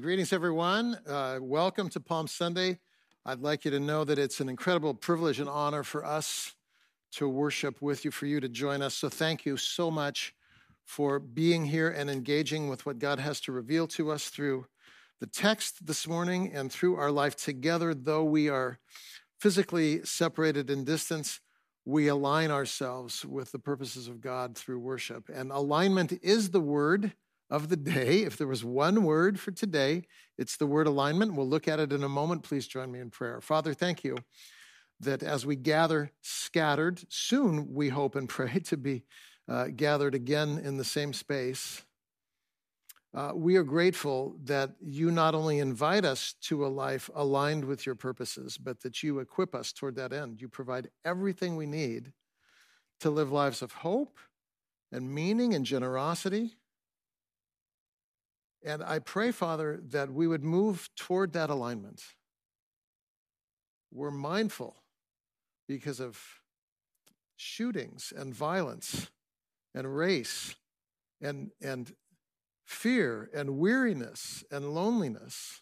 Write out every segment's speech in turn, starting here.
Greetings, everyone. Uh, welcome to Palm Sunday. I'd like you to know that it's an incredible privilege and honor for us to worship with you, for you to join us. So, thank you so much for being here and engaging with what God has to reveal to us through the text this morning and through our life together. Though we are physically separated in distance, we align ourselves with the purposes of God through worship. And alignment is the word of the day. If there was one word for today, it's the word alignment. We'll look at it in a moment. Please join me in prayer. Father, thank you that as we gather scattered, soon we hope and pray to be uh, gathered again in the same space. Uh, we are grateful that you not only invite us to a life aligned with your purposes, but that you equip us toward that end. You provide everything we need to live lives of hope and meaning and generosity and I pray, Father, that we would move toward that alignment. We're mindful because of shootings and violence and race and, and fear and weariness and loneliness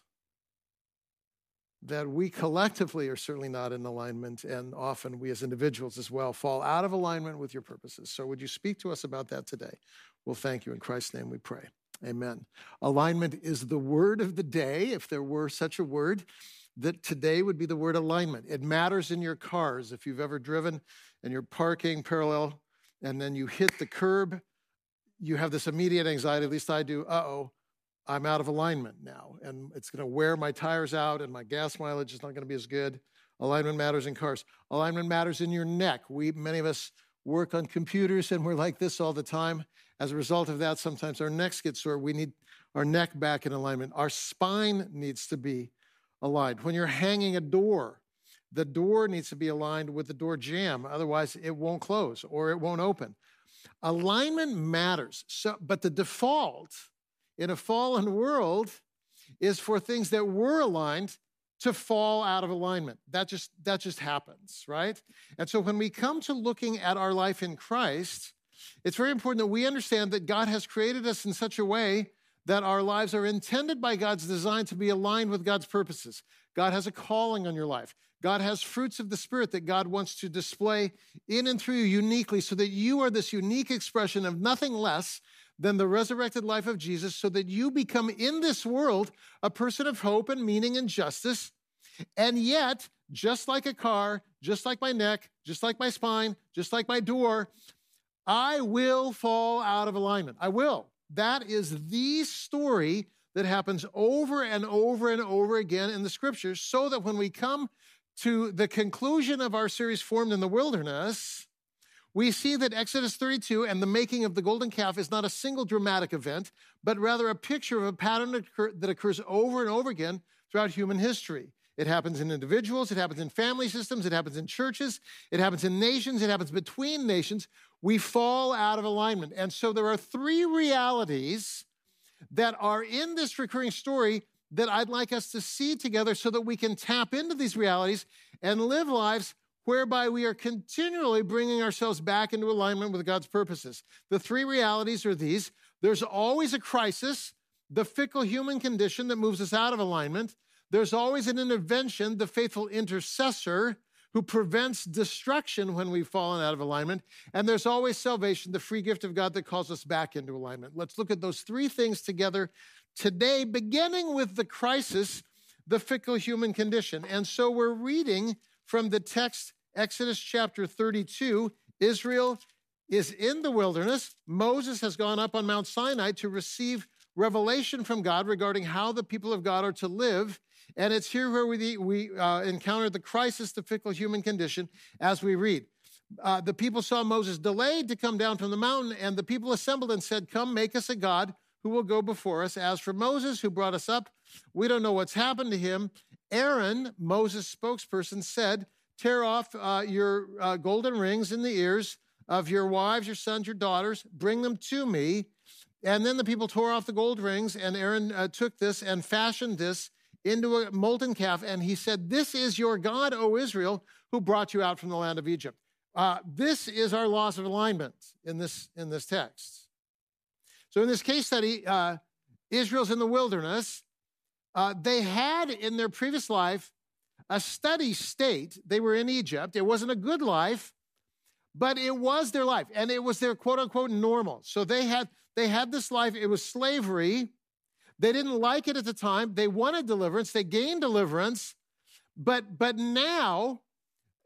that we collectively are certainly not in alignment, and often we as individuals as well fall out of alignment with your purposes. So, would you speak to us about that today? Well, thank you. In Christ's name we pray. Amen. Alignment is the word of the day, if there were such a word, that today would be the word alignment. It matters in your cars. If you've ever driven and you're parking parallel and then you hit the curb, you have this immediate anxiety, at least I do. Uh oh, I'm out of alignment now, and it's going to wear my tires out, and my gas mileage is not going to be as good. Alignment matters in cars. Alignment matters in your neck. We, many of us, work on computers and we're like this all the time. As a result of that, sometimes our necks get sore. We need our neck back in alignment. Our spine needs to be aligned. When you're hanging a door, the door needs to be aligned with the door jamb. Otherwise, it won't close or it won't open. Alignment matters. So, but the default in a fallen world is for things that were aligned to fall out of alignment. That just that just happens, right? And so when we come to looking at our life in Christ, it's very important that we understand that God has created us in such a way that our lives are intended by God's design to be aligned with God's purposes. God has a calling on your life. God has fruits of the Spirit that God wants to display in and through you uniquely so that you are this unique expression of nothing less than the resurrected life of Jesus, so that you become in this world a person of hope and meaning and justice. And yet, just like a car, just like my neck, just like my spine, just like my door, I will fall out of alignment. I will. That is the story that happens over and over and over again in the scriptures, so that when we come to the conclusion of our series, Formed in the Wilderness, we see that Exodus 32 and the making of the golden calf is not a single dramatic event, but rather a picture of a pattern that occurs over and over again throughout human history. It happens in individuals, it happens in family systems, it happens in churches, it happens in nations, it happens between nations we fall out of alignment. And so there are three realities that are in this recurring story that I'd like us to see together so that we can tap into these realities and live lives whereby we are continually bringing ourselves back into alignment with God's purposes. The three realities are these there's always a crisis, the fickle human condition that moves us out of alignment. There's always an intervention, the faithful intercessor who prevents destruction when we've fallen out of alignment. And there's always salvation, the free gift of God that calls us back into alignment. Let's look at those three things together today, beginning with the crisis, the fickle human condition. And so we're reading from the text, Exodus chapter 32. Israel is in the wilderness. Moses has gone up on Mount Sinai to receive revelation from God regarding how the people of God are to live. And it's here where we, we uh, encounter the crisis, the fickle human condition, as we read. Uh, the people saw Moses delayed to come down from the mountain, and the people assembled and said, Come, make us a God who will go before us. As for Moses, who brought us up, we don't know what's happened to him. Aaron, Moses' spokesperson, said, Tear off uh, your uh, golden rings in the ears of your wives, your sons, your daughters, bring them to me. And then the people tore off the gold rings, and Aaron uh, took this and fashioned this into a molten calf, and he said, This is your God, O Israel, who brought you out from the land of Egypt. Uh, this is our loss of alignment in this, in this text. So, in this case study, uh, Israel's in the wilderness, uh, they had in their previous life a steady state. They were in Egypt. It wasn't a good life, but it was their life, and it was their quote unquote normal. So they had they had this life. It was slavery. They didn't like it at the time. They wanted deliverance. They gained deliverance, but but now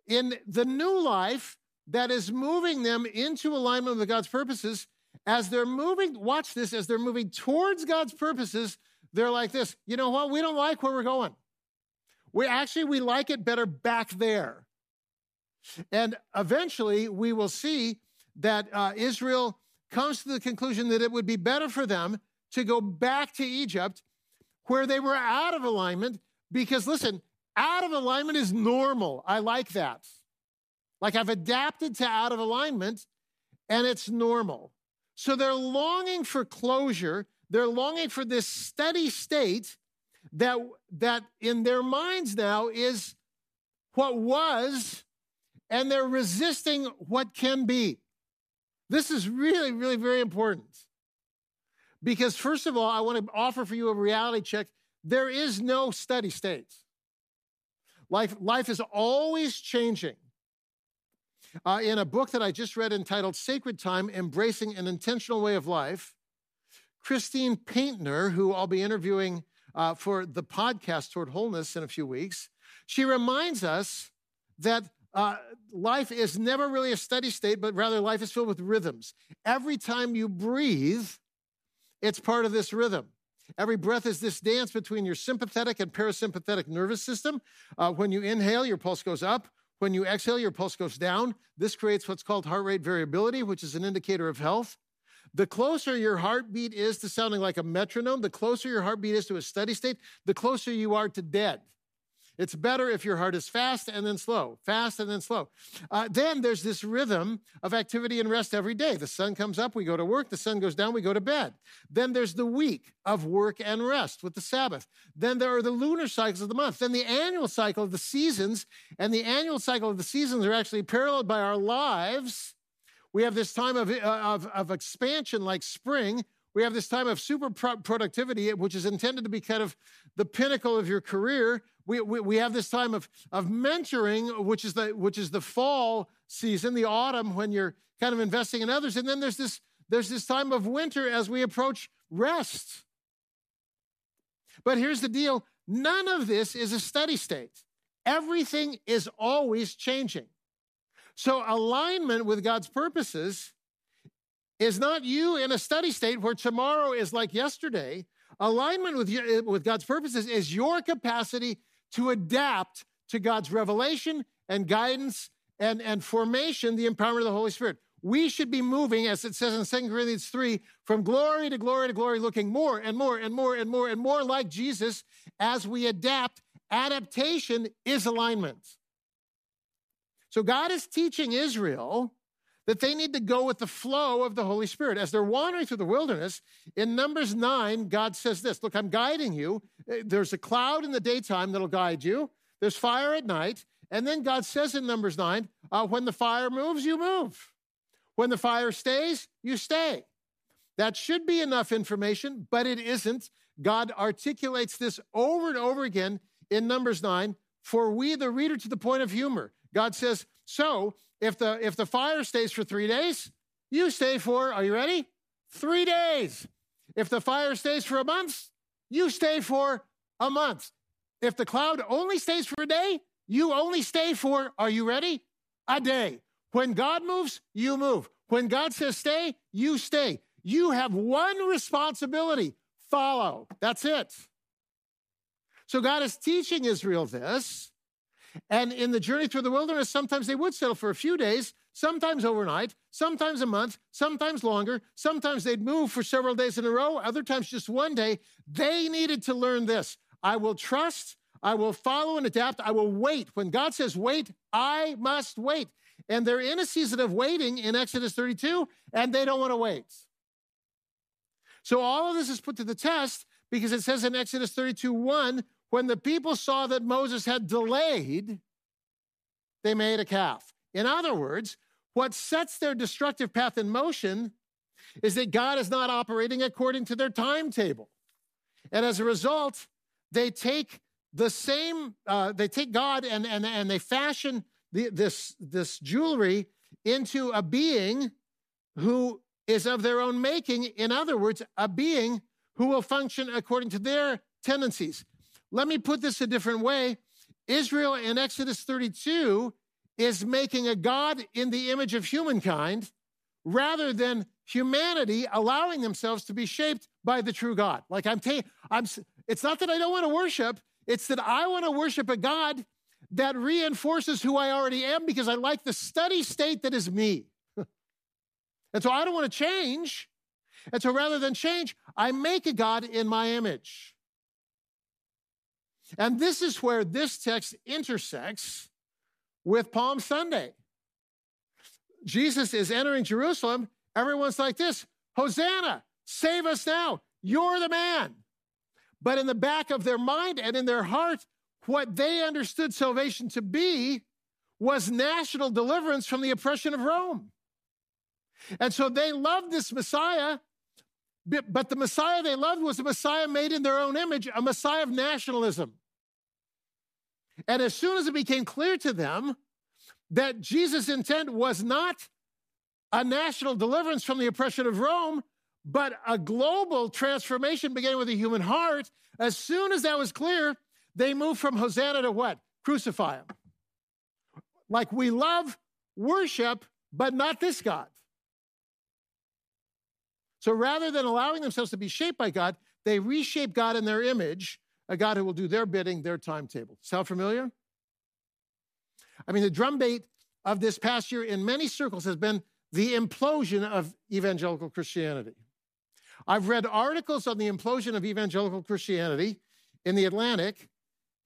in the new life that is moving them into alignment with God's purposes, as they're moving, watch this, as they're moving towards God's purposes, they're like this. You know what? We don't like where we're going. We actually we like it better back there. And eventually we will see that uh, Israel comes to the conclusion that it would be better for them to go back to Egypt where they were out of alignment because listen, out of alignment is normal. I like that. Like I've adapted to out of alignment and it's normal. So they're longing for closure. They're longing for this steady state that, that in their minds now is what was, and they're resisting what can be. This is really, really very important. Because, first of all, I want to offer for you a reality check. There is no steady state. Life, life is always changing. Uh, in a book that I just read entitled Sacred Time Embracing an Intentional Way of Life, Christine Paintner, who I'll be interviewing uh, for the podcast Toward Wholeness in a few weeks, she reminds us that uh, life is never really a steady state, but rather life is filled with rhythms. Every time you breathe, it's part of this rhythm. Every breath is this dance between your sympathetic and parasympathetic nervous system. Uh, when you inhale, your pulse goes up. When you exhale, your pulse goes down. This creates what's called heart rate variability, which is an indicator of health. The closer your heartbeat is to sounding like a metronome, the closer your heartbeat is to a steady state, the closer you are to dead. It's better if your heart is fast and then slow, fast and then slow. Uh, then there's this rhythm of activity and rest every day. The sun comes up, we go to work. The sun goes down, we go to bed. Then there's the week of work and rest with the Sabbath. Then there are the lunar cycles of the month. Then the annual cycle of the seasons. And the annual cycle of the seasons are actually paralleled by our lives. We have this time of, uh, of, of expansion like spring, we have this time of super productivity, which is intended to be kind of the pinnacle of your career. We, we, we have this time of, of mentoring, which is, the, which is the fall season, the autumn, when you're kind of investing in others. And then there's this, there's this time of winter as we approach rest. But here's the deal none of this is a steady state. Everything is always changing. So, alignment with God's purposes is not you in a steady state where tomorrow is like yesterday. Alignment with, eh, with God's purposes is your capacity to adapt to God's revelation and guidance and, and formation, the empowerment of the Holy Spirit. We should be moving, as it says in 2 Corinthians 3, from glory to glory to glory, looking more and more and more and more and more like Jesus as we adapt. Adaptation is alignment. So God is teaching Israel that they need to go with the flow of the Holy Spirit. As they're wandering through the wilderness, in Numbers 9, God says this Look, I'm guiding you. Eh, there's a cloud in the daytime that'll guide you, there's fire at night. And then God says in Numbers 9, uh, when the fire moves, you move. When the fire stays, you stay. That should be enough information, but it isn't. God articulates this over and over again in Numbers 9 for we, the reader, to the point of humor. God says, So if the if the fire stays for three days, you stay for, are you ready? Three days. If the fire stays for a month, you stay for a month. If the cloud only stays for a day, you only stay for, are you ready? A day. When God moves, you move. When God says stay, you stay. You have one responsibility follow. That's it. So God is teaching Israel this and in the journey through the wilderness, sometimes they would settle for a few days, sometimes overnight, sometimes a month, sometimes longer. Sometimes they'd move for several days in a row, other times just one day. They needed to learn this I will trust, I will follow and adapt, I will wait. When God says wait, I must wait. And they're in a season of waiting in Exodus 32, and they don't want to wait. So all of this is put to the test because it says in Exodus 32 1, when the people saw that Moses had delayed, they made a calf. In other words, what sets their destructive path in motion is that God is not operating according to their timetable. And as a result, they take the same, uh, they take God and, and, and they fashion the, this, this jewelry into a being who is of their own making. In other words, a being who will function according to their tendencies. Let me put this a different way. Israel in Exodus 32 is making a God in the image of humankind rather than humanity allowing themselves to be shaped by the true God. Like I'm, ta- I'm it's not that I don't want to worship, it's that I want to worship a God that reinforces who I already am because I like the steady state that is me. and so I don't want to change. And so rather than change, I make a God in my image. And this is where this text intersects with Palm Sunday. Jesus is entering Jerusalem. Everyone's like this Hosanna, save us now. You're the man. But in the back of their mind and in their heart, what they understood salvation to be was national deliverance from the oppression of Rome. And so they loved this Messiah, but the Messiah they loved was a Messiah made in their own image, a Messiah of nationalism. And as soon as it became clear to them that Jesus' intent was not a national deliverance from the oppression of Rome, but a global transformation beginning with the human heart, as soon as that was clear, they moved from Hosanna to what? Crucify him. Like we love worship, but not this God. So rather than allowing themselves to be shaped by God, they reshape God in their image, a God who will do their bidding, their timetable. Sound familiar? I mean, the drumbeat of this past year in many circles has been the implosion of evangelical Christianity. I've read articles on the implosion of evangelical Christianity in the Atlantic,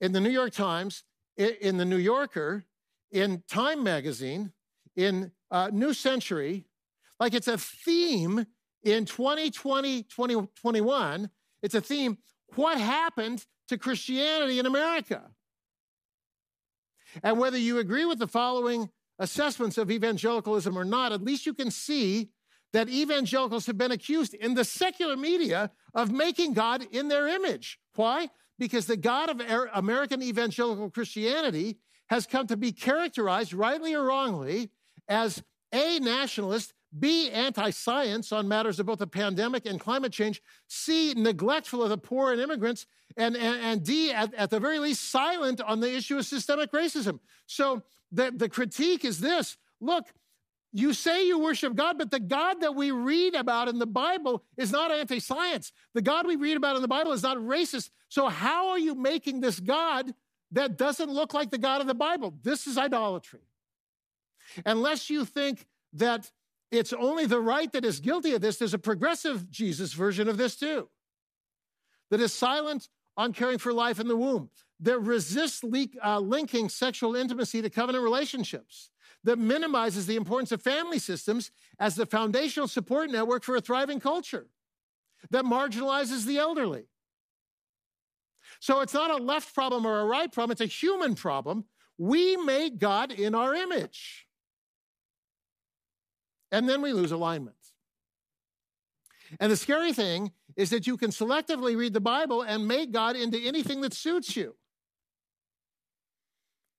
in the New York Times, in the New Yorker, in Time Magazine, in uh, New Century. Like it's a theme in 2020, 2021. It's a theme. What happened to Christianity in America? And whether you agree with the following assessments of evangelicalism or not, at least you can see that evangelicals have been accused in the secular media of making God in their image. Why? Because the God of American evangelical Christianity has come to be characterized, rightly or wrongly, as A, nationalist, B, anti science on matters of both the pandemic and climate change, C, neglectful of the poor and immigrants, and, and, and D, at, at the very least, silent on the issue of systemic racism. So the, the critique is this look, you say you worship God, but the God that we read about in the Bible is not anti science. The God we read about in the Bible is not racist. So, how are you making this God that doesn't look like the God of the Bible? This is idolatry. Unless you think that it's only the right that is guilty of this, there's a progressive Jesus version of this too, that is silent on caring for life in the womb, that resists uh, linking sexual intimacy to covenant relationships that minimizes the importance of family systems as the foundational support network for a thriving culture, that marginalizes the elderly. So it's not a left problem or a right problem, it's a human problem. We make God in our image. And then we lose alignment. And the scary thing is that you can selectively read the Bible and make God into anything that suits you.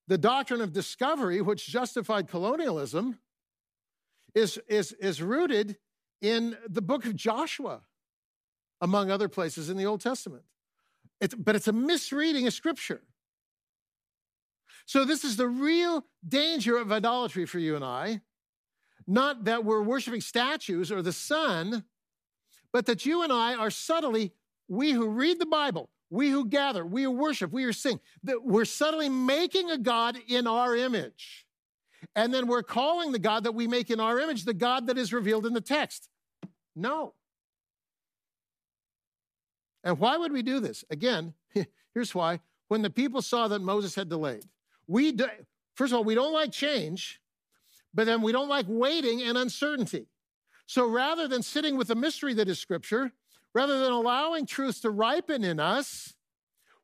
The doctrine of discovery, which justified colonialism, is, is, is rooted in the book of Joshua, among other places in the Old Testament. It's, but it's a misreading of Scripture. So, this is the real danger of idolatry for you and I. Not that we're worshiping statues or the sun, but that you and I are subtly, we who read the Bible, we who gather, we who worship, we who sing, that we're subtly making a God in our image. And then we're calling the God that we make in our image the God that is revealed in the text. No. And why would we do this? Again, here's why. When the people saw that Moses had delayed, we do, first of all, we don't like change, but then we don't like waiting and uncertainty. So rather than sitting with the mystery that is Scripture, Rather than allowing truth to ripen in us,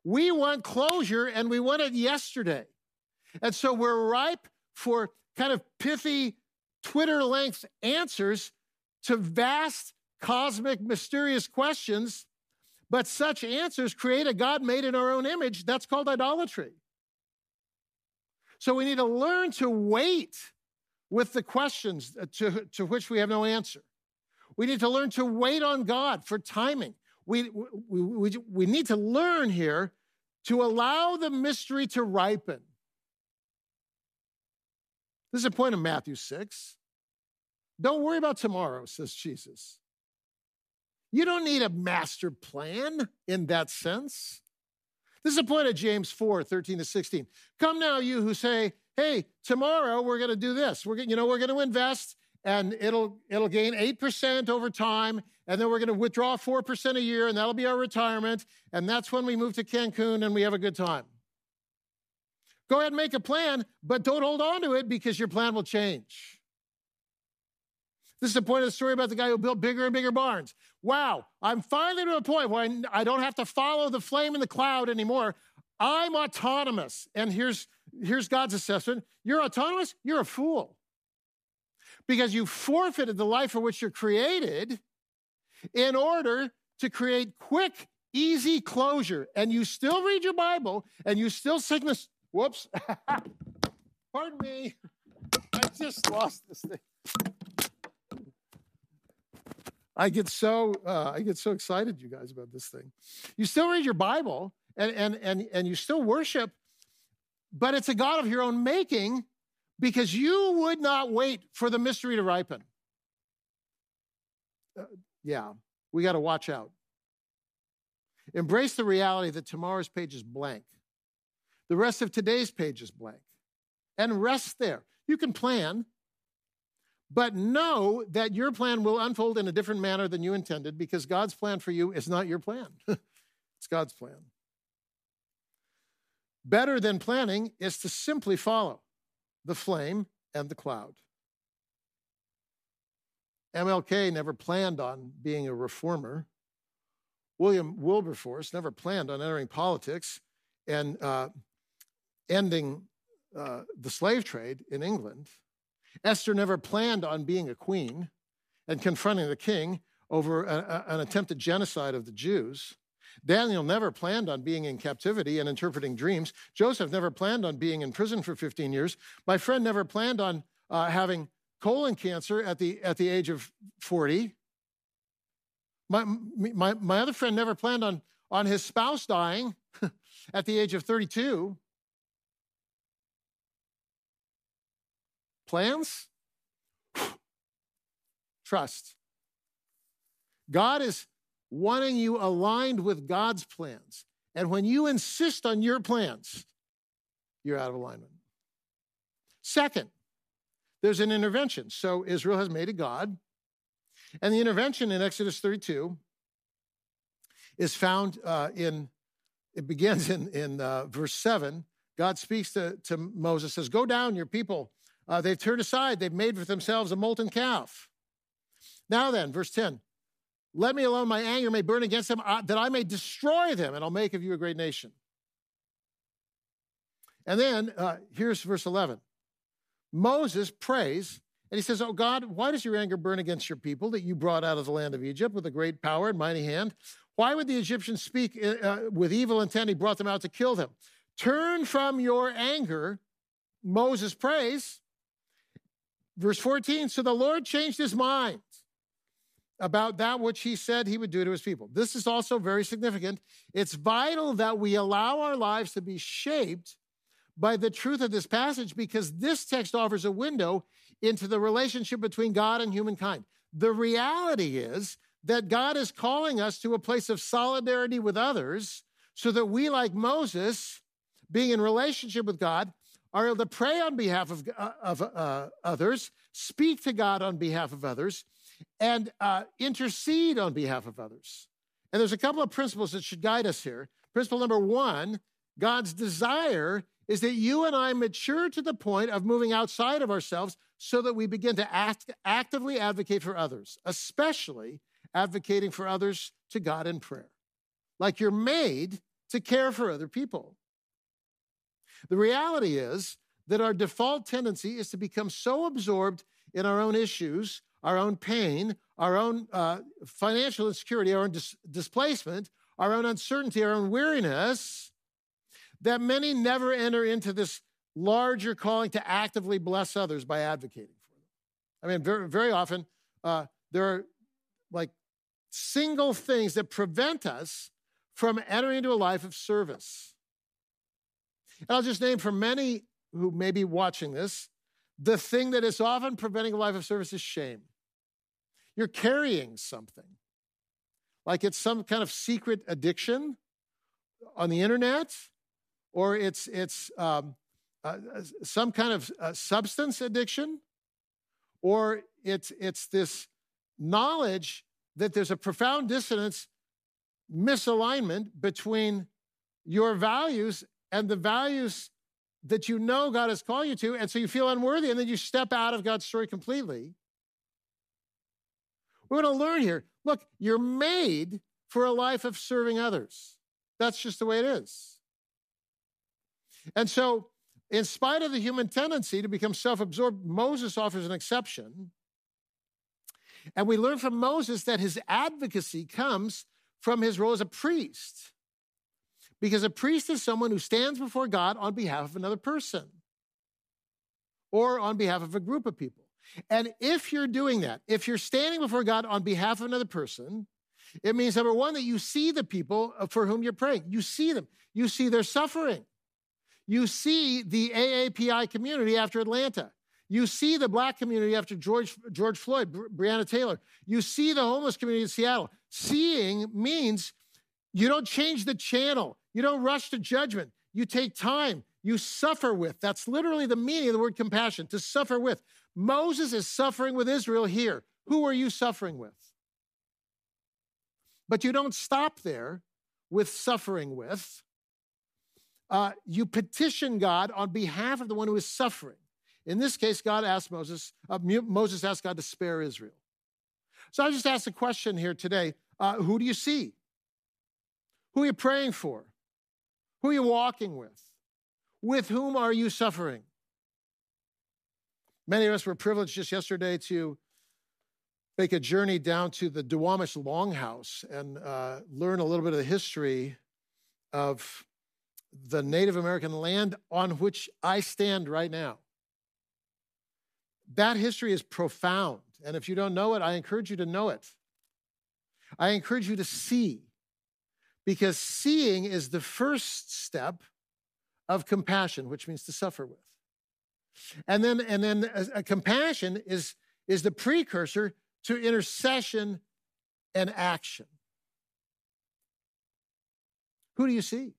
we want closure and we want it yesterday. And so we're ripe for kind of pithy, Twitter length answers to vast, cosmic, mysterious questions, But such answers create a God made in our own image. That's called idolatry. So we need to learn to wait with the questions to, to which we have no answer. We need to learn to wait on God for timing. We, we, we, we need to learn here to allow the mystery to ripen. This is a point of Matthew 6. Don't worry about tomorrow, says Jesus. You don't need a master plan in that sense. This is a point of James 4 13 to 16. Come now, you who say, hey, tomorrow we're going to do this. We're, you know, we're going to invest and it'll, it'll gain 8% over time. And then we're going to withdraw 4% a year and that'll be our retirement. And that's when we move to Cancun and we have a good time. Go ahead and make a plan, but don't hold on to it because your plan will change. This is the point of the story about the guy who built bigger and bigger barns. Wow, I'm finally to a point where I don't have to follow the flame in the cloud anymore. I'm autonomous. And here's, here's God's assessment you're autonomous, you're a fool. Because you forfeited the life for which you're created in order to create quick, easy closure. And you still read your Bible and you still sing this. Whoops. Pardon me. I just lost this thing. I get so uh, I get so excited, you guys, about this thing. You still read your Bible and and and and you still worship, but it's a God of your own making because you would not wait for the mystery to ripen. Uh, yeah, we got to watch out. Embrace the reality that tomorrow's page is blank. The rest of today's page is blank. And rest there. You can plan, but know that your plan will unfold in a different manner than you intended because God's plan for you is not your plan, it's God's plan. Better than planning is to simply follow the flame and the cloud. MLK never planned on being a reformer. William Wilberforce never planned on entering politics and uh, ending uh, the slave trade in England. Esther never planned on being a queen and confronting the king over a, a, an attempted genocide of the Jews. Daniel never planned on being in captivity and interpreting dreams. Joseph never planned on being in prison for 15 years. My friend never planned on uh, having colon cancer at the, at the age of 40. My, my, my other friend never planned on, on his spouse dying at the age of 32. Plans? Trust. God is wanting you aligned with God's plans. And when you insist on your plans, you're out of alignment. Second, there's an intervention. So Israel has made a God. And the intervention in Exodus 32 is found uh, in, it begins in, in uh, verse 7. God speaks to, to Moses, says, Go down, your people uh, they've turned aside, they've made for themselves a molten calf. Now then, verse 10 let me alone, my anger may burn against them, that I may destroy them, and I'll make of you a great nation. And then uh, here's verse 11 Moses prays, and he says, Oh God, why does your anger burn against your people that you brought out of the land of Egypt with a great power and mighty hand? Why would the Egyptians speak uh, uh with evil intent? He brought them out to kill them. Turn from your anger, Moses prays, Verse 14 So the Lord changed his mind about that which he said he would do to his people. This is also very significant. It's vital that we allow our lives to be shaped by the truth of this passage because this text offers a window into the relationship between God and humankind. The reality is that God is calling us to a place of solidarity with others so that we, like Moses, being in relationship with God, are able to pray on behalf of, uh, of uh, others, speak to God on behalf of others, and uh, intercede on behalf of others. And there's a couple of principles that should guide us here. Principle number one God's desire is that you and I mature to the point of moving outside of ourselves so that we begin to act, actively advocate for others, especially advocating for others to God in prayer. Like you're made to care for other people. The reality is that our default tendency is to become so absorbed in our own issues, our own pain, our own uh, financial insecurity, our own dis- displacement, our own uncertainty, our own weariness, that many never enter into this larger calling to actively bless others by advocating for them. I mean, very, very often uh, there are like single things that prevent us from entering into a life of service. And I'll just name for many who may be watching this the thing that is often preventing a life of service is shame. You're carrying something, like it's some kind of secret addiction on the internet, or it's, it's um, uh, some kind of uh, substance addiction, or it's, it's this knowledge that there's a profound dissonance, misalignment between your values and the values that you know God has called you to, and so you feel unworthy, and then you step out of God's story completely. We're going to learn here. Look, you're made for a life of serving others. That's just the way it is. And so, in spite of the human tendency to become self absorbed, Moses offers an exception. And we learn from Moses that his advocacy comes from his role as a priest. Because a priest is someone who stands before God on behalf of another person or on behalf of a group of people. And if you're doing that, if you're standing before God on behalf of another person, it means number one, that you see the people uh, for whom you're praying. You see them, you see their suffering. You see the AAPI community after Atlanta. You see the black community after George, George Floyd, Breonna Taylor. You see the homeless community in Seattle. Seeing means you don't change the channel. You don't rush to judgment. You take time. You suffer with. That's literally the meaning of the word compassion, to suffer with. Moses is suffering with Israel here. Who are you suffering with? But you don't stop there with suffering with. Uh, you petition God on behalf of the one who is suffering. In this case, God asked Moses, uh, Moses asked God to spare Israel. So I just asked a question here today uh, Who do you see? Who are you praying for? Who are you walking with? With whom are you suffering? Many of us were privileged just yesterday to make a journey down to the Duwamish Longhouse and uh, learn a little bit of the history of the Native American land on which I stand right now. That history is profound. And if you don't know it, I encourage you to know it. I encourage you to see because seeing is the first step of compassion, which means to suffer with. And then, and then a, a compassion is, is the precursor to intercession and action. Who do you see?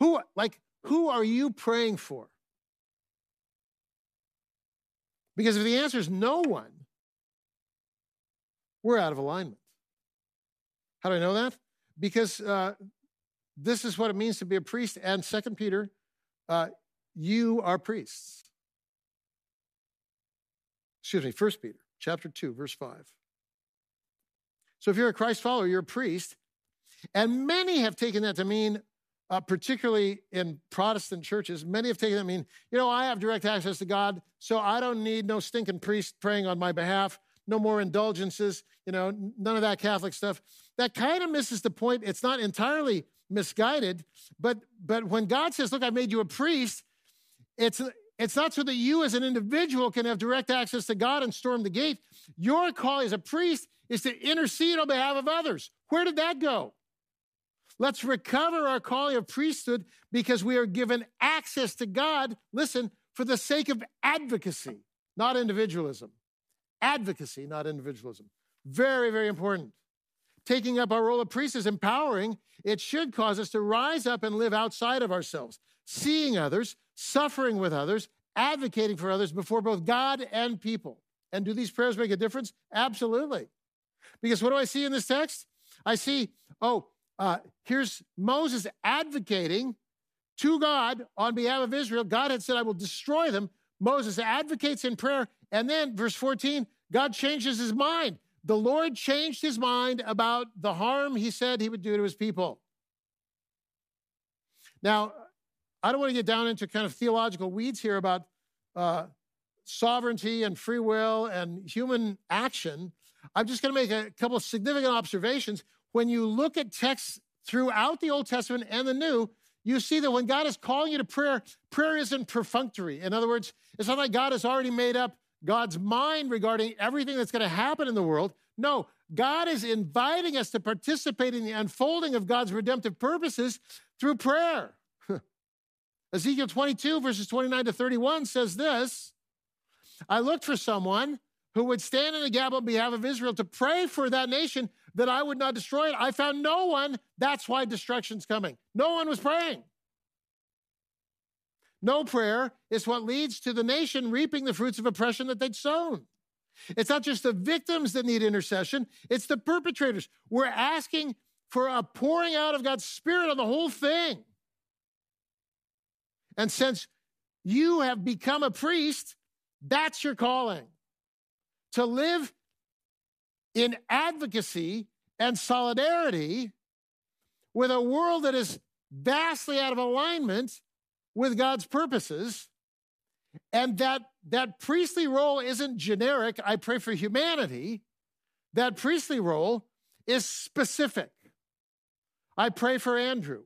Who, like, who are you praying for? Because if the answer is no one, we're out of alignment. How do I know that? Because uh, this is what it means to be a priest. And Second Peter, uh, you are priests. Excuse me, First Peter, chapter two, verse five. So if you're a Christ follower, you're a priest, and many have taken that to mean, uh, particularly in Protestant churches, many have taken that to mean, you know, I have direct access to God, so I don't need no stinking priest praying on my behalf no more indulgences, you know, none of that Catholic stuff. That kind of misses the point. It's not entirely misguided, but but when God says, "Look, I made you a priest," it's it's not so that you as an individual can have direct access to God and storm the gate. Your call as a priest is to intercede on behalf of others. Where did that go? Let's recover our calling of priesthood because we are given access to God, listen, for the sake of advocacy, not individualism. Advocacy, not individualism. Very, very important. Taking up our role of priest is empowering. It should cause us to rise up and live outside of ourselves, seeing others, suffering with others, advocating for others before both God and people. And do these prayers make a difference? Absolutely. Because what do I see in this text? I see, oh, uh, here's Moses advocating to God on behalf of Israel. God had said, I will destroy them. Moses advocates in prayer. And then, verse 14, God changes his mind. The Lord changed his mind about the harm he said he would do to his people. Now, I don't want to get down into kind of theological weeds here about uh, sovereignty and free will and human action. I'm just going to make a couple of significant observations when you look at texts throughout the Old Testament and the New, you see that when God is calling you to prayer, prayer isn't perfunctory. In other words, it's not like God has already made up God's mind regarding everything that's going to happen in the world. No, God is inviting us to participate in the unfolding of God's redemptive purposes through prayer. Ezekiel 22, verses 29 to 31 says this I looked for someone who would stand in the gap on behalf of Israel to pray for that nation that I would not destroy it. I found no one. That's why destruction's coming. No one was praying. No prayer is what leads to the nation reaping the fruits of oppression that they'd sown. It's not just the victims that need intercession, it's the perpetrators. We're asking for a pouring out of God's Spirit on the whole thing. And since you have become a priest, that's your calling to live in advocacy and solidarity with a world that is vastly out of alignment with God's purposes. And that, that priestly role isn't generic, I pray for humanity. That priestly role is specific. I pray for Andrew.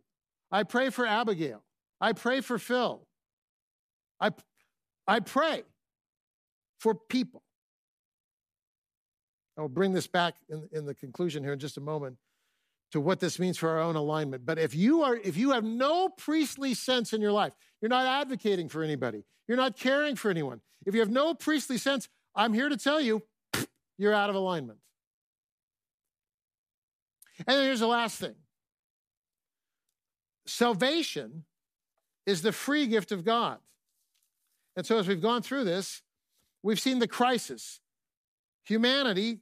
I pray for Abigail. I pray for Phil. I, I pray for people. I'll bring this back in, in the conclusion here in just a moment to what this means for our own alignment. But if you are if you have no priestly sense in your life, you're not advocating for anybody, you're not caring for anyone. If you have no priestly sense, I'm here to tell you you're out of alignment. And here's the last thing. Salvation is the free gift of God. And so as we've gone through this, we've seen the crisis. Humanity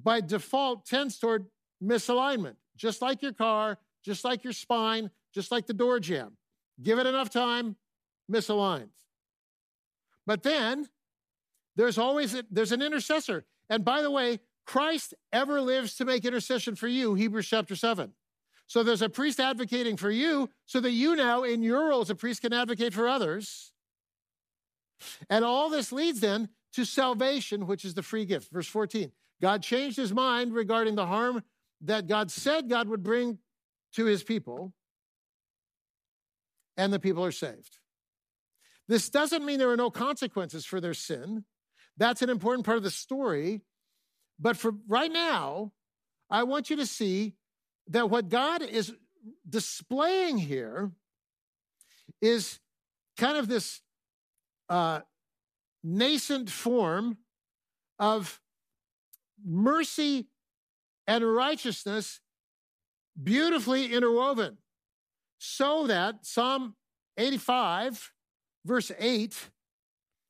by default tends toward misalignment, just like your car, just like your spine, just like the door jamb. Give it enough time, misaligns. But then there's always a, there's an intercessor. And by the way, Christ ever lives to make intercession for you, Hebrews chapter 7. So there's a priest advocating for you so that you now, in your role as a priest, can advocate for others. And all this leads then to salvation, which is the free gift. Verse 14 God changed his mind regarding the harm that God said God would bring to his people, and the people are saved. This doesn't mean there are no consequences for their sin. That's an important part of the story. But for right now, I want you to see that what God is displaying here is kind of this uh, nascent form of mercy and righteousness beautifully interwoven, so that Psalm 85, verse 8,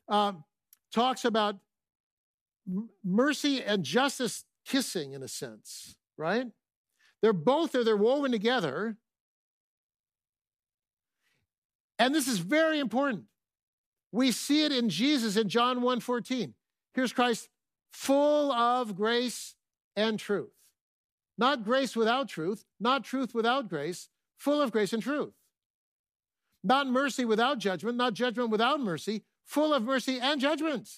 uh, talks about mercy and justice kissing in a sense, right? They're both they're woven together. And this is very important. We see it in Jesus in John 1 14. Here's Christ full of grace and truth. Not grace without truth, not truth without grace, full of grace and truth. Not mercy without judgment, not judgment without mercy, full of mercy and judgment.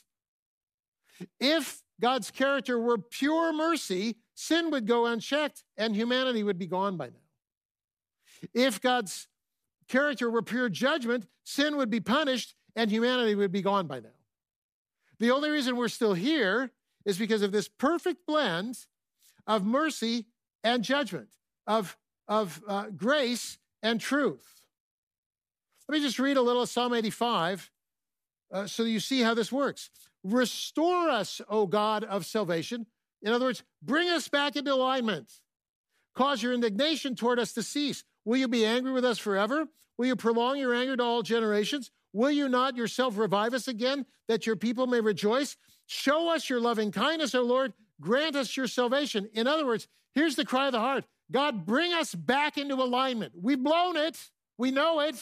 If God's character were pure mercy, sin would go unchecked and humanity would be gone by now. If God's character were pure judgment, sin would be punished and humanity would be gone by now. The only reason we're still here is because of this perfect blend of mercy and judgment, of, of uh, grace and truth. Let me just read a little of Psalm 85 uh, so you see how this works. Restore us, O God of salvation. In other words, bring us back into alignment. Cause your indignation toward us to cease. Will you be angry with us forever? Will you prolong your anger to all generations? Will you not yourself revive us again, that your people may rejoice? Show us your loving kindness, O Lord. Grant us your salvation. In other words, here's the cry of the heart God, bring us back into alignment. We've blown it, we know it.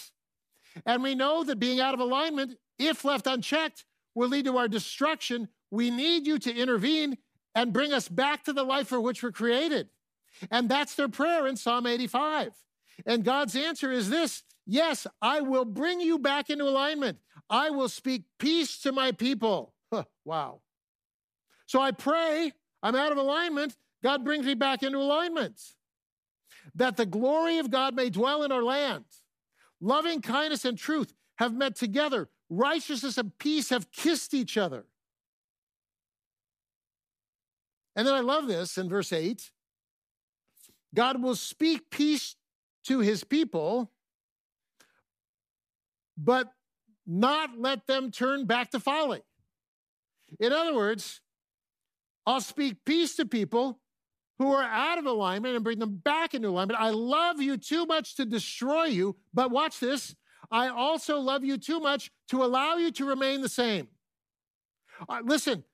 And we know that being out of alignment, if left unchecked, will lead to our destruction. We need you to intervene and bring us back to the life for which we're created. And that's their prayer in Psalm 85. And God's answer is this Yes, I will bring you back into alignment. I will speak peace to my people. Huh, wow. So I pray, I'm out of alignment. God brings me back into alignment. That the glory of God may dwell in our land. Loving kindness and truth have met together. Righteousness and peace have kissed each other. And then I love this in verse 8 God will speak peace to his people, but not let them turn back to folly. In other words, I'll speak peace to people who are out of alignment and bring them back into alignment. I love you too much to destroy you, but watch this. I also love you too much to allow you to remain the same. Uh, listen,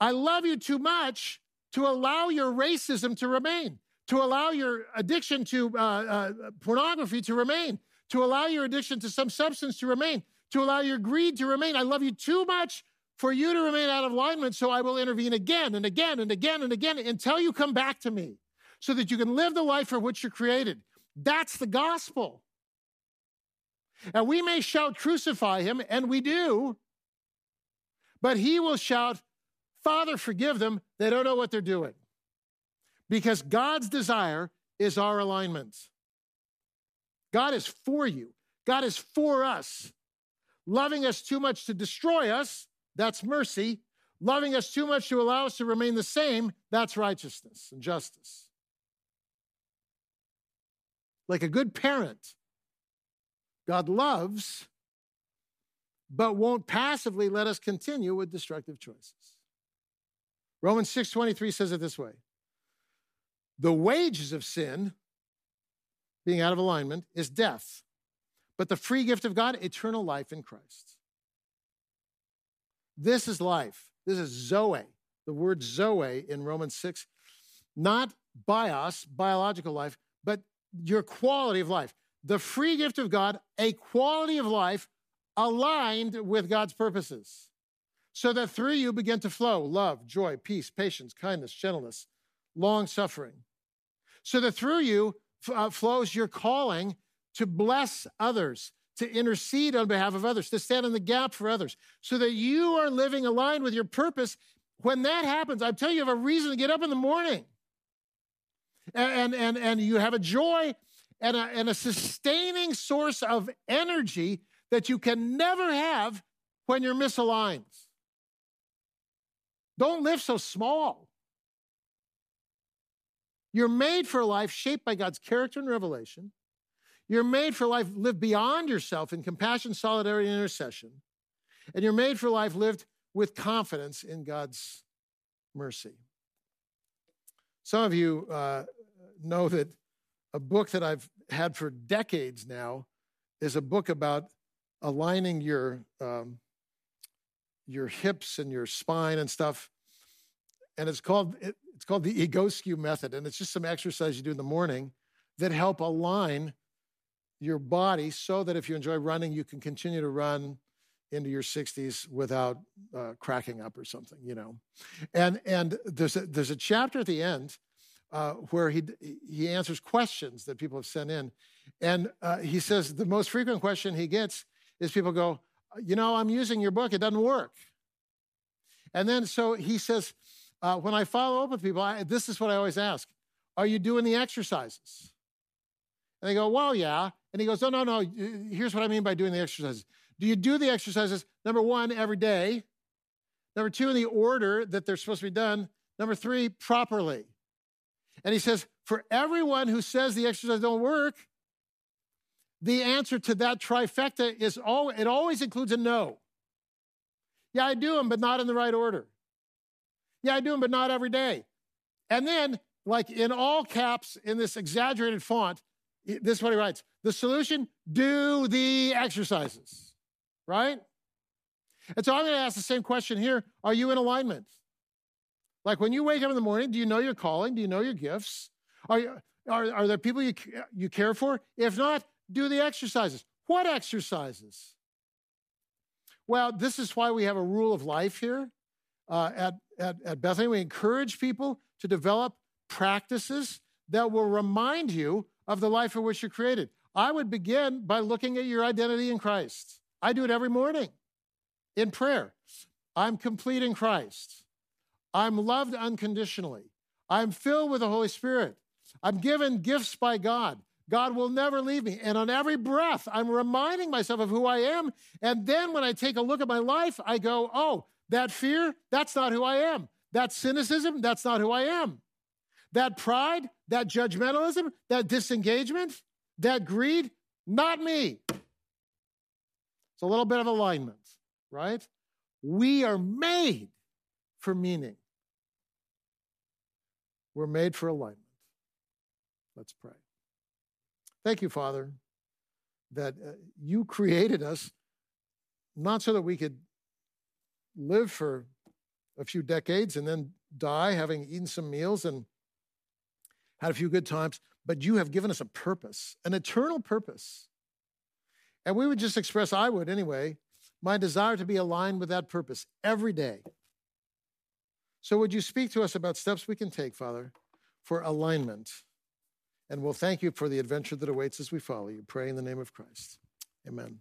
I love you too much to allow your racism to remain, to allow your addiction to uh, uh, pornography to remain, to allow your addiction to some substance to remain, to allow your greed to remain. I love you too much for you to remain out of alignment, so I will intervene again and again and again and again until you come back to me so that you can live the life for which you're created. That's the gospel. And we may shout, crucify him, and we do, but he will shout, Father, forgive them. They don't know what they're doing. Because God's desire is our alignment. God is for you, God is for us. Loving us too much to destroy us, that's mercy. Loving us too much to allow us to remain the same, that's righteousness and justice. Like a good parent, God loves, but won't passively let us continue with destructive choices. Romans 6:23 says it this way. The wages of sin, being out of alignment, is death. But the free gift of God, eternal life in Christ. This is life. This is Zoe. The word Zoe in Romans 6, not bios, biological life, but your quality of life. The free gift of God, a quality of life aligned with God's purposes so that through you begin to flow love, joy, peace, patience, kindness, gentleness, long suffering. So that through you uh, flows your calling to bless others, to intercede on behalf of others, to stand in the gap for others, so that you are living aligned with your purpose. When that happens, I tell you, you have a reason to get up in the morning. And, and, and you have a joy and a, and a sustaining source of energy that you can never have when you're misaligned. Don't live so small. You're made for a life shaped by God's character and revelation. You're made for life lived beyond yourself in compassion, solidarity, and intercession. And you're made for life lived with confidence in God's mercy. Some of you uh, know that a book that I've had for decades now is a book about aligning your um, your hips and your spine and stuff. And it's called it's called the Egoscue method, and it's just some exercise you do in the morning that help align your body so that if you enjoy running, you can continue to run into your 60s without uh, cracking up or something, you know. And and there's a, there's a chapter at the end uh, where he he answers questions that people have sent in, and uh, he says the most frequent question he gets is people go, you know, I'm using your book, it doesn't work. And then so he says, uh, when I follow up with people, I, this is what I always ask Are you doing the exercises? And they go, Well, yeah. And he goes, No, no, no. Here's what I mean by doing the exercises. Do you do the exercises, number one, every day? Number two, in the order that they're supposed to be done? Number three, properly. And he says, For everyone who says the exercises don't work, the answer to that trifecta is all, it always includes a no. Yeah, I do them, but not in the right order. Yeah, I do them, but not every day. And then, like in all caps in this exaggerated font, this is what he writes The solution do the exercises, right? And so I'm going to ask the same question here Are you in alignment? Like when you wake up in the morning, do you know your calling? Do you know your gifts? Are, you, are, are there people you, you care for? If not, do the exercises. What exercises? Well, this is why we have a rule of life here uh, at, at, at Bethany. We encourage people to develop practices that will remind you of the life for which you're created. I would begin by looking at your identity in Christ. I do it every morning in prayer. I'm complete in Christ. I'm loved unconditionally. I'm filled with the Holy Spirit. I'm given gifts by God. God will never leave me. And on every breath, I'm reminding myself of who I am. And then when I take a look at my life, I go, oh, that fear, that's not who I am. That cynicism, that's not who I am. That pride, that judgmentalism, that disengagement, that greed, not me. It's a little bit of alignment, right? We are made for meaning. We're made for alignment. Let's pray. Thank you, Father, that uh, you created us not so that we could live for a few decades and then die having eaten some meals and had a few good times, but you have given us a purpose, an eternal purpose. And we would just express, I would anyway, my desire to be aligned with that purpose every day. So, would you speak to us about steps we can take, Father, for alignment? And we'll thank you for the adventure that awaits as we follow you. Pray in the name of Christ. Amen.